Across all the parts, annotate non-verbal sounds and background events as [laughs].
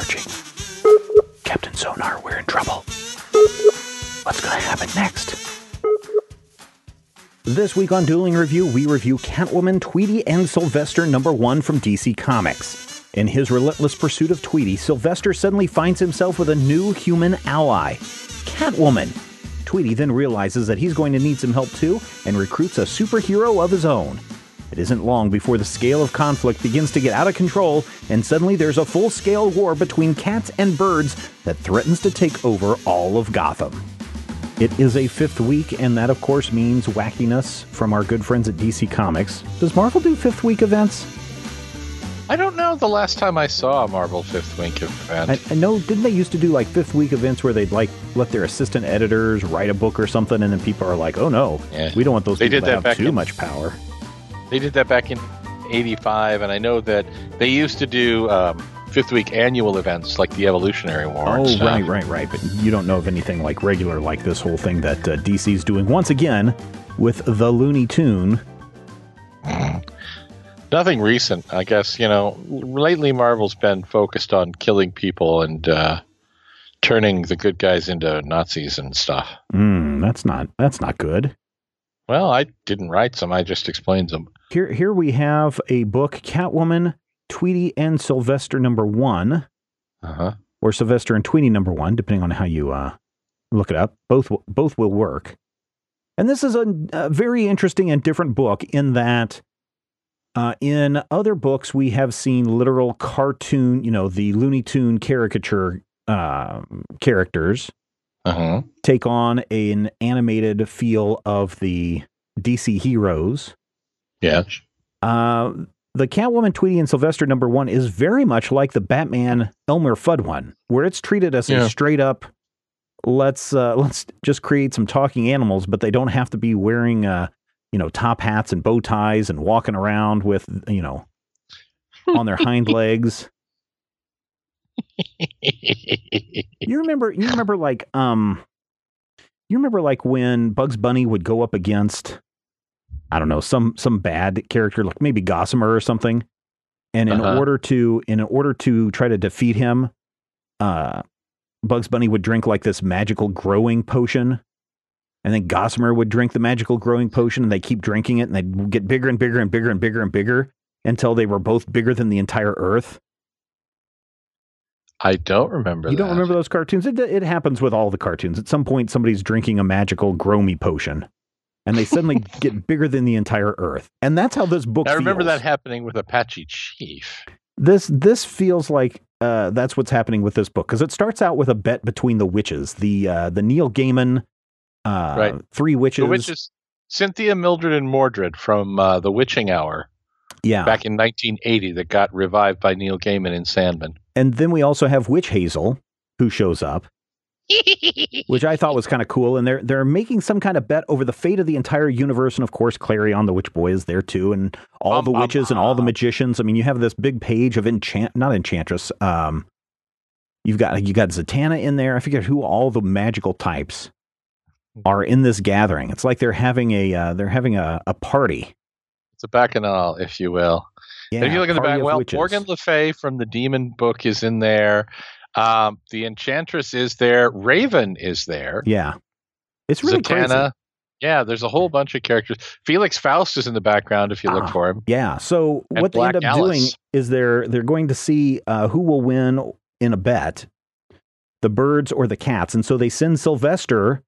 Searching. Captain Sonar, we're in trouble. What's to happen next? This week on Dueling Review, we review Catwoman, Tweety, and Sylvester number one from DC Comics. In his relentless pursuit of Tweety, Sylvester suddenly finds himself with a new human ally Catwoman. Tweety then realizes that he's going to need some help too and recruits a superhero of his own. It isn't long before the scale of conflict begins to get out of control, and suddenly there's a full scale war between cats and birds that threatens to take over all of Gotham. It is a fifth week, and that of course means wackiness from our good friends at DC Comics. Does Marvel do fifth week events? I don't know the last time I saw a Marvel Fifth Week event. I, I know, didn't they used to do like fifth week events where they'd like let their assistant editors write a book or something, and then people are like, "Oh no, Yeah. we don't want those They people did to that have back too in- much power." They did that back in '85, and I know that they used to do um, Fifth Week annual events like the Evolutionary War. Oh, right, right, right. But you don't know of anything like regular like this whole thing that uh, DC's doing once again with the Looney Tune. Nothing recent, I guess. You know, lately Marvel's been focused on killing people and uh, turning the good guys into Nazis and stuff. Mm, that's not that's not good. Well, I didn't write some; I just explained them. Here, here we have a book, Catwoman, Tweety, and Sylvester number one, Uh huh. or Sylvester and Tweety number one, depending on how you uh, look it up. Both will- both will work. And this is a, a very interesting and different book in that uh, in other books we have seen literal cartoon, you know, the Looney Tune caricature uh, characters Uh huh. take on an animated feel of the DC heroes. Yes. Uh, the Catwoman, Tweety, and Sylvester number one is very much like the Batman Elmer Fudd one, where it's treated as Yeah. a straight up let's uh, [laughs] let's just create some talking animals, but they don't have to be wearing uh, you know top hats and bow ties and walking around with you know [laughs] on their hind legs. You remember you remember like um you remember like when Bugs Bunny would go up against I don't know, some some bad character like maybe Gossamer or something. And in Uh-huh. order to in order to try to defeat him, uh Bugs Bunny would drink like this magical growing potion. And then Gossamer would drink the magical growing potion and they keep drinking it and they'd get bigger and bigger and bigger and bigger and bigger until they were both bigger than the entire earth. I don't remember. You don't remember those cartoons? It, it happens with all the cartoons. At some point, somebody's drinking a magical Gromy potion, and they suddenly [laughs] get bigger than the entire Earth. And that's how this book. I remember feels. that happening with Apache Chief. This this feels like uh, that's what's happening with this book because it starts out with a bet between the witches, the uh, the Neil Gaiman, uh, Right. three witches. The witches, Cynthia, Mildred, and Mordred from uh, The Witching Hour yeah, back in 1980 that got revived by Neil Gaiman in Sandman. And then we also have Witch Hazel, who shows up. [laughs] which I thought was kind of cool. And they're they're making some kind of bet over the fate of the entire universe. And of course, Clarion the Witch Boy is there too, and all Um, the um, witches and all the uh. magicians. I mean, you have this big page of enchant, not enchantress. Um, you've got you got Zatanna in there. I forget who all the magical types are in this gathering. It's like they're having a uh, they're having a, a party. It's a bacchanal, if you will. Yeah, if you look at the back, well, witches. Morgan Le Fay from the Demon Book is in there. Um, the Enchantress is there. Raven is there. Yeah, it's really Zatanna. crazy. Yeah, there's a whole bunch of characters. Felix Faust is in the background if you look Ah. for him. Yeah. So And what they end up doing is they're they're going to see uh, who will win in a bet, the birds or the cats, and so they send Sylvester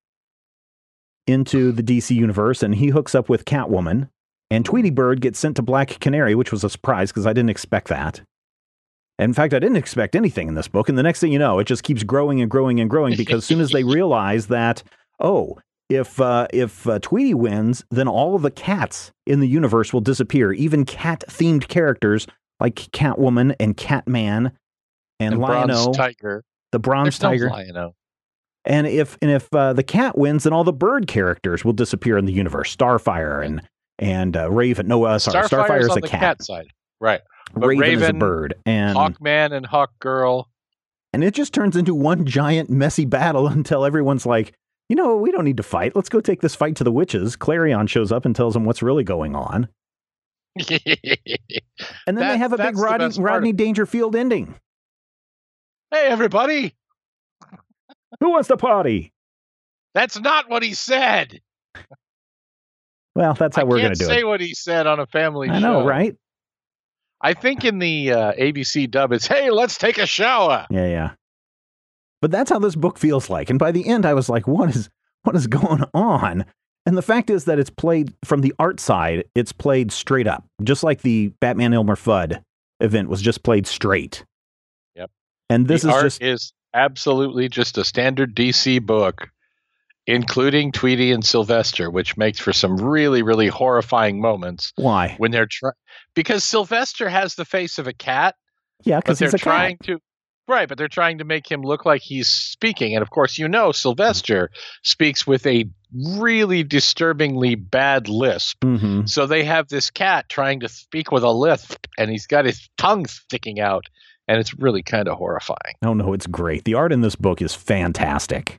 into the DC universe, and he hooks up with Catwoman, and Tweety Bird gets sent to Black Canary, which was a surprise because I didn't expect that. In fact, I didn't expect anything in this book, and the next thing you know, it just keeps growing and growing and growing because as soon as they [laughs] realize that, oh, if uh, if uh, Tweety wins, then all of the cats in the universe will disappear. Even cat-themed characters like Catwoman and Catman and, And Lion-O, Bronze Tiger. the Bronze There's no Tiger. Lion-O. And if and if uh, the cat wins, then all the bird characters will disappear in the universe. Starfire and and uh, Raven. No, uh, sorry, Starfire's Starfire is on a the cat. cat side. Right. but Raven, is a bird, and Hawkman and Hawkgirl. and it just turns into one giant messy battle [laughs] until everyone's like, you know, we don't need to fight. Let's go take this fight to the witches. Clarion shows up and tells them what's really going on, [laughs] and then they have a big Rodney, best part of Rodney Dangerfield ending. Hey, everybody! Who wants to party? That's not what he said. Well, that's how I we're going to do say it. what he said on a family I show. know, right? I think in the uh, ABC dub, it's "Hey, let's take a shower." Yeah, yeah. But that's how this book feels like. And by the end, I was like, what is what is going on? And the fact is that it's played from the art side, it's played straight up, just like the Batman Elmer Fudd event was just played straight. Yep. And this the is art just is absolutely just a standard DC book, including Tweety and Sylvester, which makes for some really, really horrifying moments why? when they're trying. Because Sylvester has the face of a cat, Yeah, because they're he's a trying cat. to. Right, but they're trying to make him look like he's speaking. And of course, you know, Sylvester speaks with a really disturbingly bad lisp. hmm So they have this cat trying to speak with a lisp, and he's got his tongue sticking out, and it's really kind of horrifying. Oh no, it's great. The art in this book is fantastic.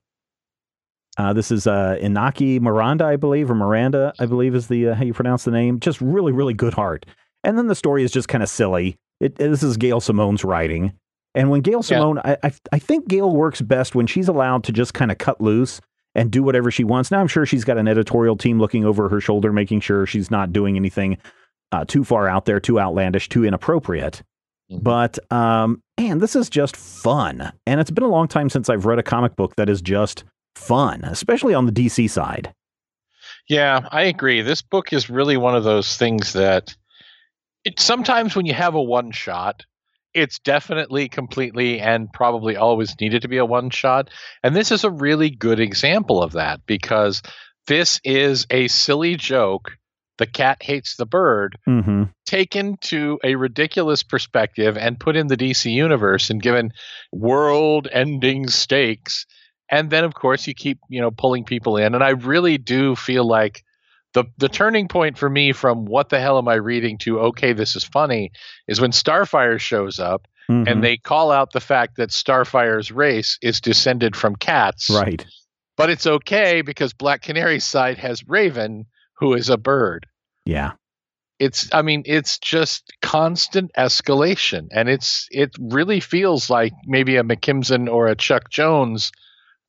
Uh, this is uh, Inaki Miranda, I believe, or Miranda, I believe is the uh, how you pronounce the name. Just really, really good heart. And then the story is just kind of silly. It, this is Gail Simone's writing, and when Gail Simone, I, I I think Gail works best when she's allowed to just kind of cut loose and do whatever she wants. Now I'm sure she's got an editorial team looking over her shoulder, making sure she's not doing anything uh, too far out there, too outlandish, too inappropriate. Mhm. But um, man, this is just fun, and it's been a long time since I've read a comic book that is just fun, especially on the DC side. Yeah, I agree. This book is really one of those things that it sometimes when you have a one shot, it's definitely completely and probably always needed to be a one shot. And this is a really good example of that because this is a silly joke. The cat hates the bird, Mm-hmm. taken to a ridiculous perspective and put in the DC universe and given world ending stakes. And then of course you keep, you know, pulling people in. And I really do feel like the the turning point for me from what the hell am I reading to okay, this is funny is when Starfire shows up Mm-hmm. and they call out the fact that Starfire's race is descended from cats. right, But it's okay because Black Canary's side has Raven, who is a bird yeah, it's i mean it's just constant escalation and it's it really feels like maybe a mckimson or a chuck jones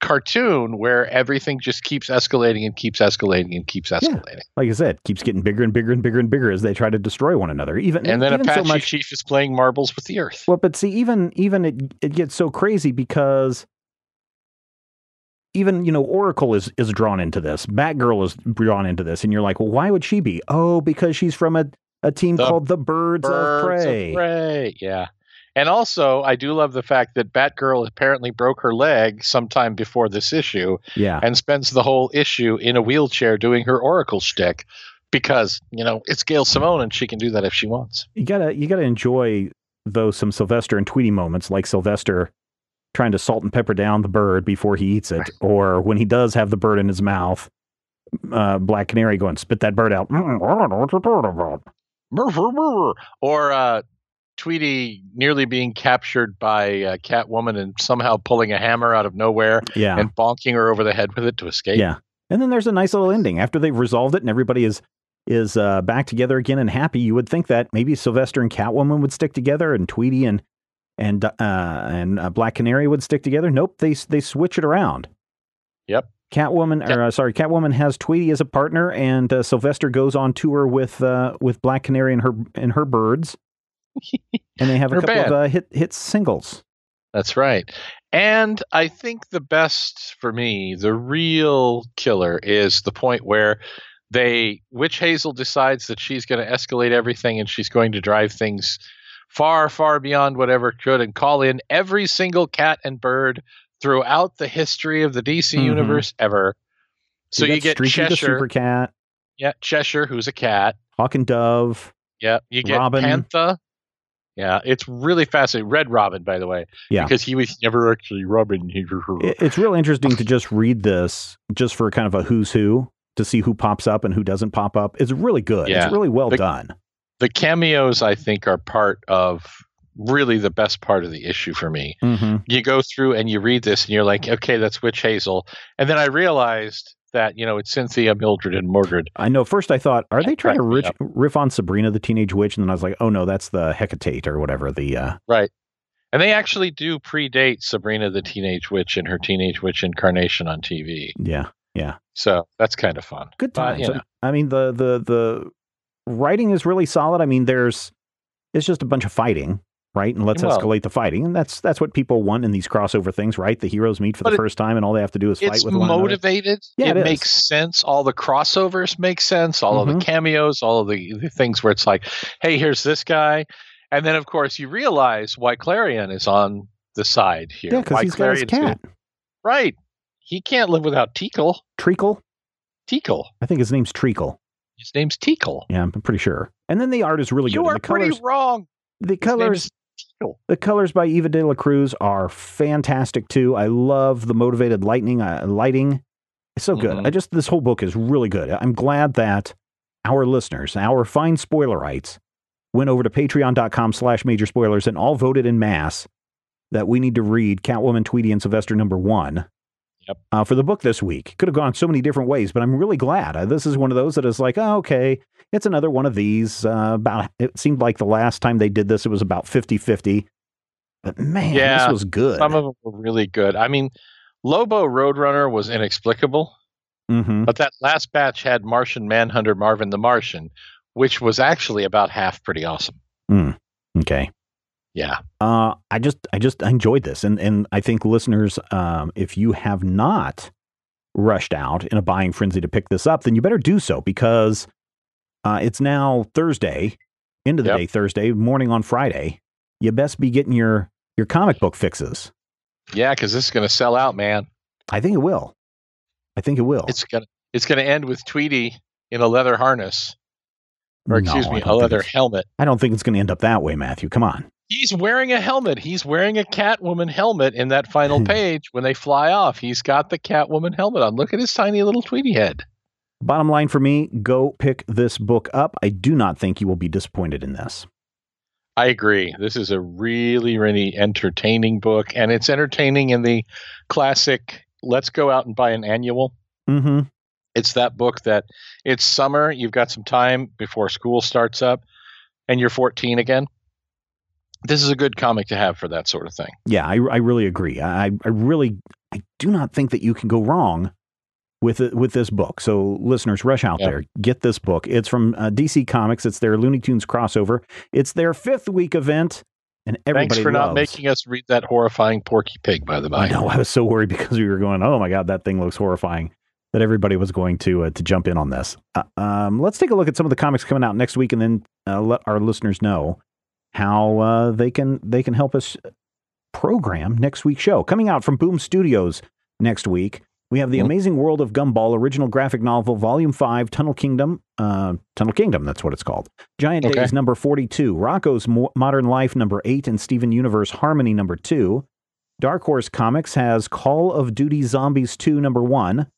cartoon where everything just keeps escalating and keeps escalating and keeps escalating like I said, keeps getting bigger and bigger and bigger and bigger as they try to destroy one another. Even and then even apache so much, chief is playing marbles with the earth Well, but see, even even it it gets so crazy because even you know Oracle is is drawn into this. Batgirl is drawn into this, and you're like, well, why would she be? Oh, because she's from a a team The called the Birds, of Birds Prey. prey yeah and also i do love the fact that batgirl apparently broke her leg sometime before this issue Yeah, and spends the whole issue in a wheelchair doing her oracle shtick because you know it's gail simone and she can do that if she wants you gotta you gotta enjoy though some Sylvester and Tweety moments, like Sylvester trying to salt and pepper down the bird before he eats it, or when he does have the bird in his mouth. Uh, Black Canary going spit that bird out. "Mm, I don't know what you're talking about. or uh, Tweety nearly being captured by uh, Catwoman and somehow pulling a hammer out of nowhere Yeah, and bonking her over the head with it to escape. Yeah. And then there's a nice little ending after they've resolved it and everybody is is uh, back together again and happy. You would think that maybe Sylvester and Catwoman would stick together and Tweety and and uh, and uh, Black Canary would stick together. Nope, they they switch it around. Yep. Catwoman, or uh, sorry, Catwoman has Tweety as a partner, and uh, Sylvester goes on tour with uh, with Black Canary and her and her birds, and they have a couple band. of uh, hit hit singles. That's right. And I think the best for me, the real killer, is the point where they Witch Hazel decides that she's going to escalate everything and she's going to drive things far, far beyond whatever could and call in every single cat and bird throughout the history of the DC Mhm. universe ever. So you, got get Streaky the Cheshire, Super Cat, yeah, Cheshire, who's a cat. Hawk and Dove. Yeah, you get Robin. Panther. Yeah, it's really fascinating. Red Robin, by the way, Yeah. because he was never actually Robin. It's real interesting to just read this just for kind of a who's who to see who pops up and who doesn't pop up. It's really good. Yeah. It's really well The- done. the cameos I think are part of really the best part of the issue for me. hmm You go through and you read this and you're like, okay, that's Witch Hazel. And then I realized that, you know, it's Cynthia, Mildred, and Mordred. I know. First, I thought, are they trying to rich, riff on Sabrina the Teenage Witch? And then I was like, oh no, that's the Hecate or whatever. The uh, Right. And they actually do predate Sabrina the Teenage Witch and her Teenage Witch incarnation on TV. Yeah, yeah. So that's kind of fun. Good But, times. you know. I mean, the the the writing is really solid. I mean, there's it's just a bunch of fighting, right? And let's Well- escalate the fighting, and that's that's what people want in these crossover things, right? The heroes meet for the first time, and all they have to do is fight with one another. motivated. Yeah, it, it makes sense. All the crossovers make sense. All of Mhm. the cameos, all of the, the things where it's like, hey, here's this guy. And then, of course, you realize why Clarion is on the side here. Yeah, because he's got his Clarion's cat, Right. He can't live without Teekl. Treacle. Teekl. I think his name's Treacle. His name's Teekl. Yeah, I'm pretty sure. And then the art is really you good. You are pretty colors, wrong. the colors, Teekl. the colors by Eva de la Cruz are fantastic too. I love the motivated lightning, uh, lighting. It's so good. Mhm. I just this whole book is really good. I'm glad that our listeners, our fine spoilerites, went over to patreon.com slash major spoilers and all voted in mass that we need to read Catwoman, Tweety, and Sylvester number one. Yep. Uh, for the book this week. Could have gone so many different ways, but I'm really glad. Uh, this is one of those that is like, oh, okay, it's another one of these. Uh, about It seemed like the last time they did this, it was about 50 50. But man, Yeah, this was good. Some of them were really good. I mean, Lobo Roadrunner was inexplicable, hmm but that last batch had Martian Manhunter Marvin the Martian, which was actually about half pretty awesome. Okay. Yeah. Uh, I just, I just enjoyed this, and and I think listeners, um, if you have not rushed out in a buying frenzy to pick this up, then you better do so because uh, it's now Thursday, end of the Yep. day Thursday morning on Friday. You best be getting your your comic book fixes. Yeah, because this is going to sell out, man. I think it will. I think it will. It's gonna it's gonna end with Tweety in a leather harness, or excuse No, I me, a leather helmet. I don't think it's going to end up that way, Matthew. Come on. He's wearing a helmet. He's wearing a Catwoman helmet in that final page when they fly off. He's got the Catwoman helmet on. Look at his tiny little Tweety head. Bottom line for me, go pick this book up. I do not think you will be disappointed in this. I agree. This is a really, really entertaining book, and it's entertaining in the classic. Let's go out and buy an annual. Mm-hmm. It's that book that it's summer. You've got some time before school starts up, and you're 14 again. This is a good comic to have for that sort of thing. Yeah, I, I really agree. I, I really, I do not think that you can go wrong with with this book. So, listeners, rush out Yep. there, get this book. It's from uh, DC Comics. It's their Looney Tunes crossover. It's their fifth week event, and everybody Thanks for not making us read that horrifying Porky Pig, by the I by. know. [laughs] I was so worried because we were going. Oh my god, that thing looks horrifying. That everybody was going to uh, to jump in on this. Uh, um, let's take a look at some of the comics coming out next week, and then uh, let our listeners know how uh, they can they can help us program next week's show. Coming out from Boom Studios next week, we have the Mhm. Amazing World of Gumball original graphic novel, Volume Five, Tunnel Kingdom. Uh, Tunnel Kingdom, that's what it's called. Giant Okay. Days number forty-two, Rocko's Mo- Modern Life number eight, and Steven Universe Harmony number two. Dark Horse Comics has Call of Duty Zombies 2 number 1.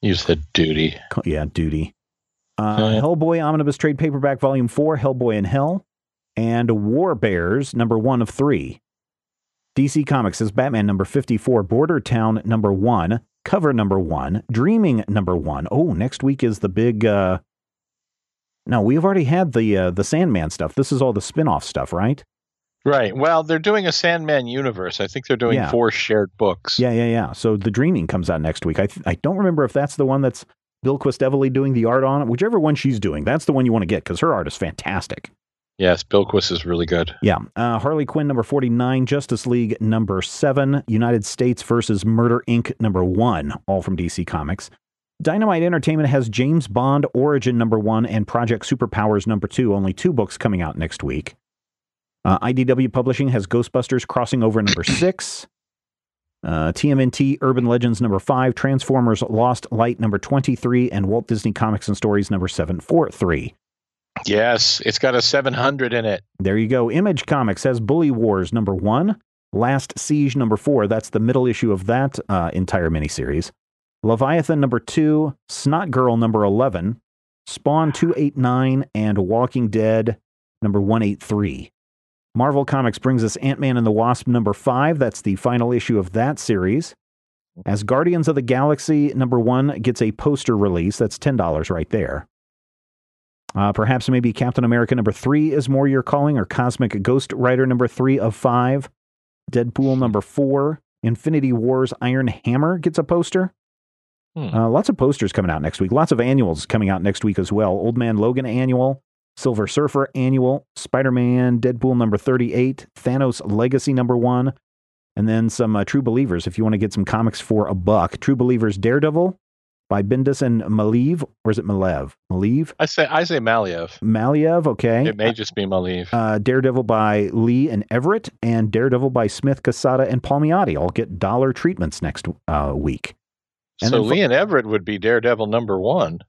You said duty. Yeah, duty. Uh, Yeah. Hellboy Omnibus Trade Paperback Volume 4, Hellboy in Hell. And War Bears number 1 of 3. DC Comics has Batman number 54, Border Town number 1, Cover number 1, Dreaming number 1. Oh, next week is the big uh No, we've already had the uh, the Sandman stuff. This is all the spin-off stuff, right? Right. Well, they're doing a Sandman universe. I think they're doing Yeah. four shared books. Yeah, yeah, yeah. So the Dreaming comes out next week. I th- I don't remember if that's the one that's Bilquis Evely doing the art on it. Whichever one she's doing, that's the one you want to get because her art is fantastic. Yes, Bilquis is really good. Yeah. Uh, Harley Quinn number 49, Justice League number 7, United States versus Murder Inc. number 1, all from DC Comics. Dynamite Entertainment has James Bond Origin number 1 and Project Superpowers number 2, only two books coming out next week. Uh, IDW Publishing has Ghostbusters Crossing Over number [coughs] 6. Uh, TMNT Urban Legends number 5, Transformers Lost Light number 23, and Walt Disney Comics and Stories number 743. Yes, it's got a 700 in it. There you go. Image Comics has Bully Wars number one, Last Siege number four. That's the middle issue of that uh, entire miniseries. Leviathan number two, Snot Girl number 11, Spawn 289, and Walking Dead number 183. Marvel Comics brings us Ant Man and the Wasp number five. That's the final issue of that series. Asgardians of the Galaxy number one gets a poster release, that's $10 right there. Uh, perhaps maybe Captain America number three is more your calling, or Cosmic Ghost Rider number three of five. Deadpool number four. Infinity Wars Iron Hammer gets a poster. Hmm. Uh, lots of posters coming out next week. Lots of annuals coming out next week as well. Old Man Logan annual, Silver Surfer annual, Spider Man Deadpool number 38, Thanos Legacy number one, and then some uh, True Believers if you want to get some comics for a buck. True Believers Daredevil by Bendis and Maleev, or is it Malev? Maleev? I say I say Maliev. Maliev, okay. It may just be Maleev. Uh, Daredevil by Lee and Everett, and Daredevil by Smith, Quesada, and Palmiotti I'll get dollar treatments next uh, week. and so for- Lee and Everett would be Daredevil number one.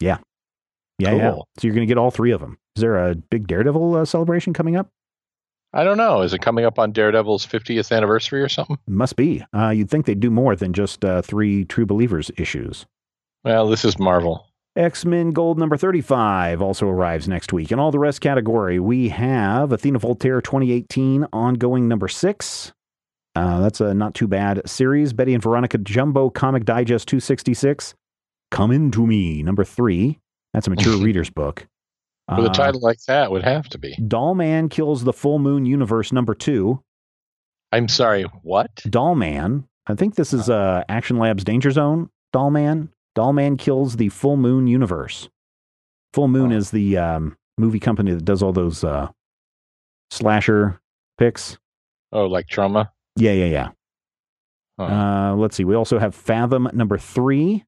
Yeah, yeah. Cool. So you're going to get all three of them. Is there a big Daredevil uh, celebration coming up? I don't know. Is it coming up on Daredevil's 50th anniversary or something? Must be. Uh, you'd think they'd do more than just uh, three True Believers issues. Well, this is Marvel. X Men Gold number 35 also arrives next week. In all the rest category, we have Athena Voltaire 2018 ongoing number six. Uh, that's a not too bad series. Betty and Veronica Jumbo Comic Digest 266. Come Into Me number three. That's a mature [laughs] reader's book. With a Uh, title like that, would have to be. Doll Man Kills the Full Moon Universe number two. I'm sorry. What? Doll Man. I think this is uh, Action Labs Danger Zone. Doll Man. Doll Man kills the Full Moon universe. Full Moon Oh. is the um, movie company that does all those uh, slasher picks. Oh, like Troma. Yeah, yeah, yeah. Huh. Uh, let's see. We also have Fathom number three.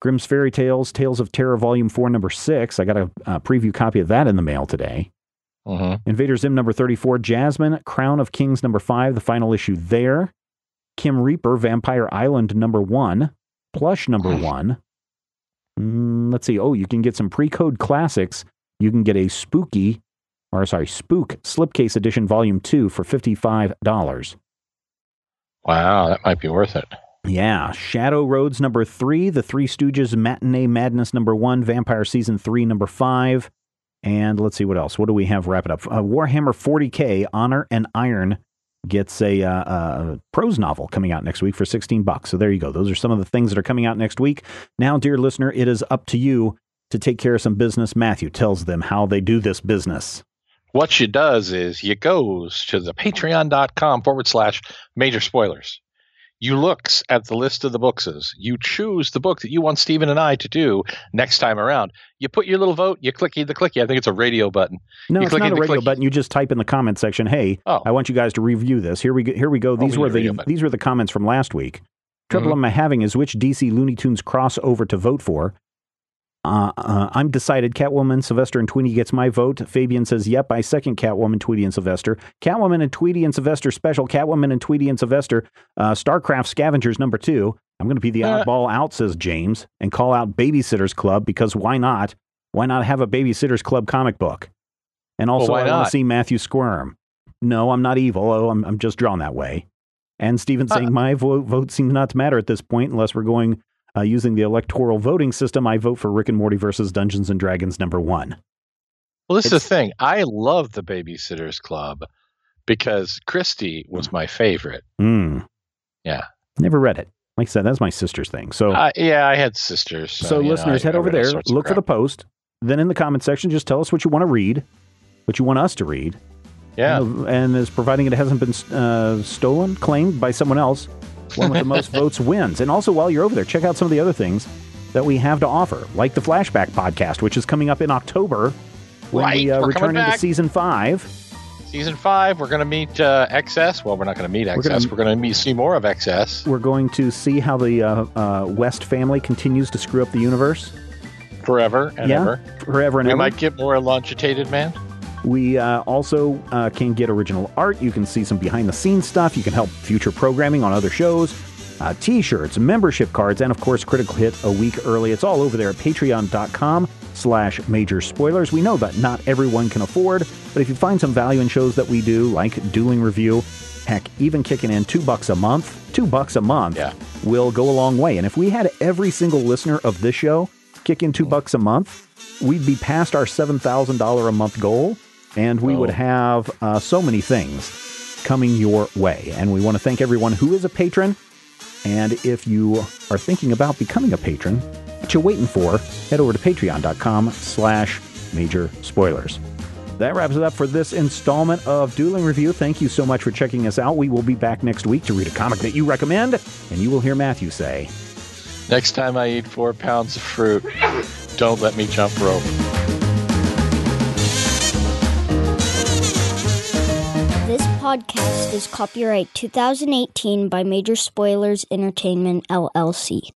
Grimm's Fairy Tales, Tales of Terror, Volume 4, number 6. I got a, uh preview copy of that in the mail today. hmm Invader Zim number 34, Jasmine, Crown of Kings number 5, the final issue there. Kim Reaper, Vampire Island number 1, Plush number 1. Mm, let's see. Oh, you can get some pre code classics. You can get a spooky, or sorry, Spook Slipcase Edition Volume 2 for $55. Wow, that might be worth it. Yeah, Shadow Roads number three, The Three Stooges Matinee Madness number one, Vampire Season three number five, and let's see what else. What do we have? Wrap it up. Uh, Warhammer 40k Honor and Iron gets a, uh, uh prose novel coming out next week for 16 bucks. So there you go. Those are some of the things that are coming out next week. Now, dear listener, it is up to you to take care of some business. Matthew tells them how they do this business. What she does is you goes to the patreon.com forward slash major spoilers. You looks at the list of the bookses. You choose the book that you want Stephen and I to do next time around. You put your little vote, you clicky the clicky. I think it's a radio button. No, You it's not a radio clicky. button. You just type in the comment section, "Hey, Oh. I want you guys to review this." Here we go. Here we go. These we were need a radio the these were the comments from last week. Trouble Mhm. I'm having is which DC Looney Tunes crossover to vote for. Uh, uh, I'm decided. Catwoman, Sylvester, and Tweety gets my vote. Fabian says, "Yep, I second Catwoman, Tweety, and Sylvester." Catwoman and Tweety and Sylvester special. Catwoman and Tweety and Sylvester. Uh, Starcraft Scavengers number two. I'm going to be the Uh. oddball out, says James, and call out Babysitters Club because why not? Why not have a Babysitters Club comic book? And also, why I want to see Matthew squirm. No, I'm not evil. Oh, I'm, I'm just drawn that way. And Stephen saying, Uh. my vote, vote seems not to matter at this point unless we're going uh, using the electoral voting system. I vote for Rick and Morty versus Dungeons and Dragons number one. Well, this is the thing. I love the Babysitters Club because Kristy was my favorite. Hmm. Yeah. Never read it. Like I said, that's my sister's thing. So, Uh, yeah, I had sisters. So, so you know, listeners, I- head I over there, look for the post. Then in the comment section, just tell us what you want to read, what you want us to read. Yeah. And, and as providing it hasn't been uh, stolen, claimed by someone else, one with the most [laughs] votes wins. And also, while you're over there, check out some of the other things that we have to offer, like the Flashback podcast, which is coming up in October when Right, we uh, we're return into season five. Season five, we're going to meet uh, XS. Well, we're not going to meet XS. We're going to meet see more of XS We're going to see how the uh, uh, West family continues to screw up the universe forever and Yeah. ever. forever and We ever. We might get more Elongated Man. We uh, also uh, can get original art. You can see some behind the scenes stuff. You can help future programming on other shows. Uh, t-shirts, membership cards, and of course, Critical Hit a week early. It's all over there at patreon.com slash major spoilers. We know that not everyone can afford, but if you find some value in shows that we do, like Dueling Review, heck, even kicking in two bucks a month, two bucks a month Yeah. will go a long way. And if we had every single listener of this show kick in two bucks a month, we'd be past our $7,000 a month goal, and we would Oh. have uh, so many things coming your way. And we want to thank everyone who is a patron. And if you are thinking about becoming a patron, what you're waiting for? Head over to patreon.com slash major spoilers. That wraps it up for this installment of Dueling Review. Thank you so much for checking us out. We will be back next week to read a comic that you recommend, and you will hear Matthew say, Next time I eat four pounds of fruit, don't let me jump rope. Podcast is copyright 2018 by Major Spoilers Entertainment, LLC.